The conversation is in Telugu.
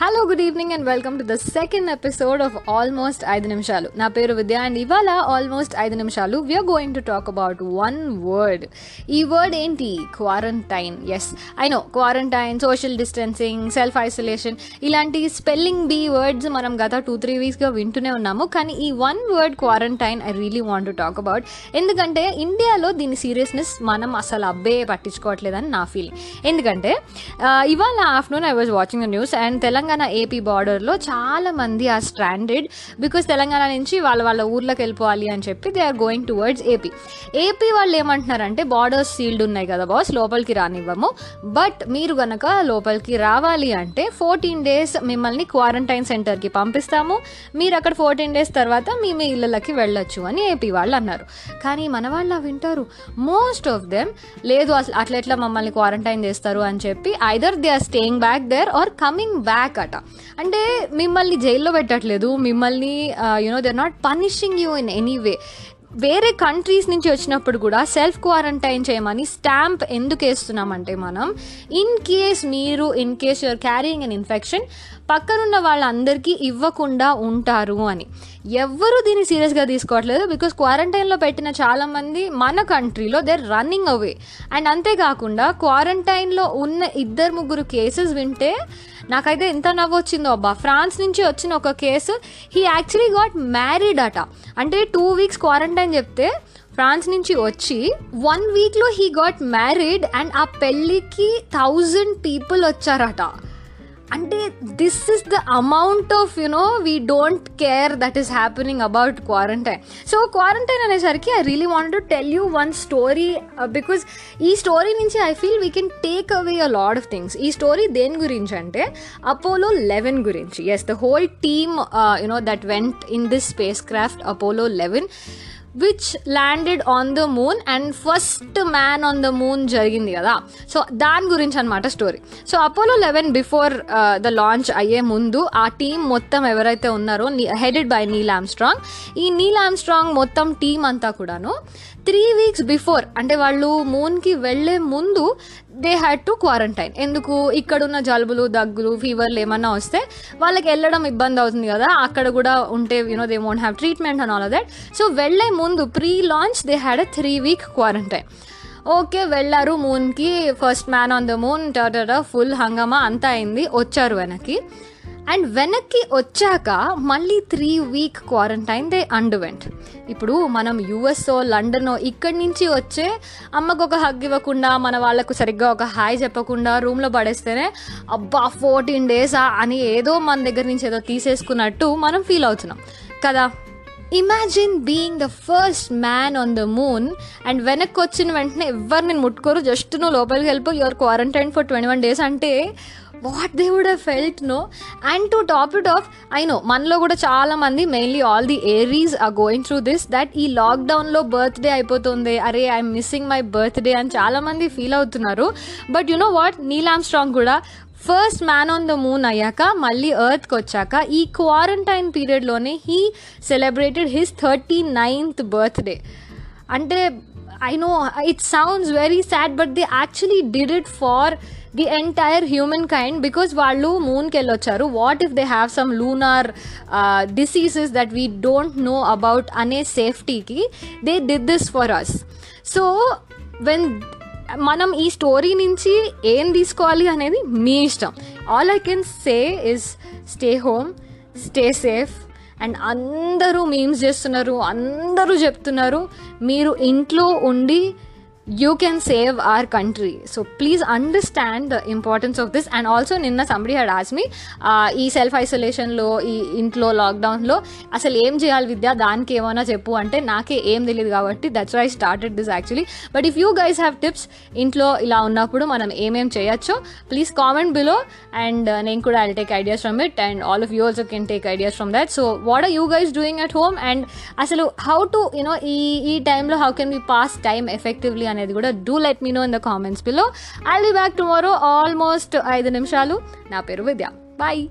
Hello good evening and welcome to the second episode of almost ఐదు నిమిషాలు. నా పేరు విద్య అండ్ ఇవాళ ఆల్మోస్ట్ ఐదు నిమిషాలు we're going to talk about one word ఈ వర్డ్ ఏంటి? Quarantine yes I know quarantine social distancing self isolation ఇలాంటి స్పెల్లింగ్ బీ వర్డ్స్ మనం గత టూ త్రీ వీక్స్గా వింటూనే ఉన్నాము. కానీ ఈ one word quarantine I really want to talk about ఎందుకంటే ఇండియాలో దీని సీరియస్నెస్ మనం అసలు అబ్బే పట్టించుకోవట్లేదని నా ఫీలింగ్ ఎందుకంటే uh, ఇవాళ afternoon I was watching the news and Telangana AP బార్డర్లో చాలా మంది ఆర్ స్ట్రాండెడ్ బికాస్ తెలంగాణ నుంచి వాళ్ళ వాళ్ళ ఊర్లోకి వెళ్ళిపోవాలి అని చెప్పి they are going towards AP AP వాళ్ళు ఏమంటున్నారంటే బార్డర్స్ సీల్డ్ ఉన్నాయి కదా బాస్ లోపలికి రానివ్వము. బట్ మీరు గనక లోపలికి రావాలి అంటే ఫోర్టీన్ డేస్ మిమ్మల్ని క్వారంటైన్ సెంటర్కి పంపిస్తాము. మీరు అక్కడ ఫోర్టీన్ డేస్ తర్వాత మీ మీ ఇళ్ళకి వెళ్ళొచ్చు అని ఏపీ వాళ్ళు అన్నారు. కానీ మన వాళ్ళు వింటారు. మోస్ట్ ఆఫ్ దెమ్ లేదు అసలు అట్లా ఎట్లా మమ్మల్ని క్వారంటైన్ చేస్తారు అని చెప్పి either they are staying back there are coming back అట అంటే మిమ్మల్ని జైల్లో పెట్టట్లేదు మిమ్మల్ని you know they not punishing you in any way వేరే కంట్రీస్ నుంచి వచ్చినప్పుడు కూడా సెల్ఫ్ క్వారంటైన్ చేయమని స్టాంప్ ఎందుకు వేస్తున్నామంటే మనం ఇన్ కేస్ మీరు in case your carrying an infection పక్కనున్న వాళ్ళందరికీ ఇవ్వకుండా ఉంటారు అని. ఎవ్వరూ దీన్ని సీరియస్గా తీసుకోవట్లేదు బికాస్ క్వారంటైన్లో పెట్టిన చాలామంది మన కంట్రీలో దే రన్నింగ్ అవే అండ్ అంతేకాకుండా క్వారంటైన్లో ఉన్న ఇద్దరు ముగ్గురు కేసెస్ వింటే నాకైతే ఎంత నవ్వు వచ్చిందో అబ్బా. ఫ్రాన్స్ నుంచి వచ్చిన ఒక case he actually got married అట. అంటే టూ వీక్స్ క్వారంటైన్ చెప్తే ఫ్రాన్స్ నుంచి వచ్చి వన్ వీక్లో హీ గాట్ మ్యారీడ్ అండ్ ఆ పెళ్ళికి థౌజండ్ పీపుల్ వచ్చారట. అంటే this is the amount of you know we don't care that is happening about quarantine so quarantine అనేసరికి I really want to tell you one story because ఈ స్టోరీ నుంచి I feel we can take away a lot of things ఈ స్టోరీ దేని గురించి అంటే అపోలో లెవెన్ గురించి. Yes the whole team you know that went in this spacecraft Apollo eleven which landed on the moon and first man on the moon జరిగింది కదా. సో దాని గురించి అనమాట story so Apollo eleven before the launch అయ్యే ముందు ఆ టీం మొత్తం ఎవరైతే ఉన్నారో హెడెడ్ బై నీల్ ఆమ్స్ట్రాంగ్ ఈ నీల్ ఆమ్స్ట్రాంగ్ మొత్తం టీం అంతా కూడాను త్రీ వీక్స్ బిఫోర్ అంటే వాళ్ళు మూన్కి వెళ్ళే ముందు దే హ్యాడ్ టు క్వారంటైన్ ఎందుకు? ఇక్కడున్న జలుబులు దగ్గులు ఫీవర్లు ఏమన్నా వస్తే వాళ్ళకి వెళ్ళడం ఇబ్బంది అవుతుంది కదా. అక్కడ కూడా ఉంటే you know they won't have treatment and all of that so వెళ్ళే ముందు pre launch they had a three week quarantine okay వెళ్ళారు మూన్కి first man on the moon టట full హంగామా అంతా అయింది వచ్చారు వెనక్కి. అండ్ వెనక్కి వచ్చాక మళ్ళీ three week quarantine they underwent ఇప్పుడు మనం యుఎస్ఓ లండనో ఇక్కడి నుంచి వచ్చే అమ్మకు ఒక హగ్ ఇవ్వకుండా మన వాళ్ళకు సరిగ్గా ఒక హాయ్ చెప్పకుండా రూమ్లో పడేస్తేనే అబ్బా ఫోర్టీన్ డేసా అని ఏదో మన దగ్గర నుంచి ఏదో తీసేసుకున్నట్టు మనం ఫీల్ అవుతున్నాం. కదా? Imagine being the first man on the moon and వెనక్కి వచ్చిన వెంటనే ఎవరు నేను ముట్టుకోరు? జస్ట్ నువ్వు లోపలికి వెళ్ళిపో your quarantine for twenty one days అంటే what they would have felt no? And to top it off I know మనలో కూడా చాలా మంది mainly all the Aries are going through this that ఈ లాక్డౌన్లో బర్త్డే అయిపోతుంది అరే ఐఎమ్ మిస్సింగ్ మై బర్త్డే అని చాలా మంది ఫీల్ అవుతున్నారు. But you know what Neil Armstrong కూడా first man on the moon అయ్యాక మళ్ళీ ఎర్త్కి వచ్చాక ఈ quarantine పీరియడ్లోనే he celebrated his thirty ninth birthday అంటే I know it sounds very sad but they actually did it for the entire human kind because వాళ్ళు మూన్కి వెళ్ళొచ్చారు what if they have some lunar diseases that we don't know about అనే సేఫ్టీకి? They did this for us so when మనం ఈ స్టోరీ నుంచి ఏం తీసుకోవాలి అనేది మీ ఇష్టం. All I can say is stay home stay safe and అందరూ మీమ్స్ చేస్తున్నారు అందరూ చెప్తున్నారు. మీరు ఇంట్లో ఉండి you can save our country so please understand the importance of this and also నిన్న సంబడి హెడ్ ఆస్ మీ ఈ సెల్ఫ్ ఐసోలేషన్లో ఈ ఇంట్లో లాక్డౌన్లో అసలు ఏం చేయాలి విద్య? దానికి ఏమైనా చెప్పు. అంటే నాకే ఏం తెలియదు కాబట్టి that's why started this actually but if you guys have tips ఇంట్లో ఇలా ఉన్నప్పుడు మనం ఏమేం చేయొచ్చో ప్లీజ్ కామెంట్ బిలో అండ్ నేను కూడా I take ideas from it and all of you also can take ideas from that so what are you guys doing at home and అసలు హౌ టు యునో ఈ ఈ టైంలో how can be pass time effectively అనేది కూడా do let me know in the comments below I be back tomorrow almost ఐదు నిమిషాలు. నా పేరు విద్య. బాయ్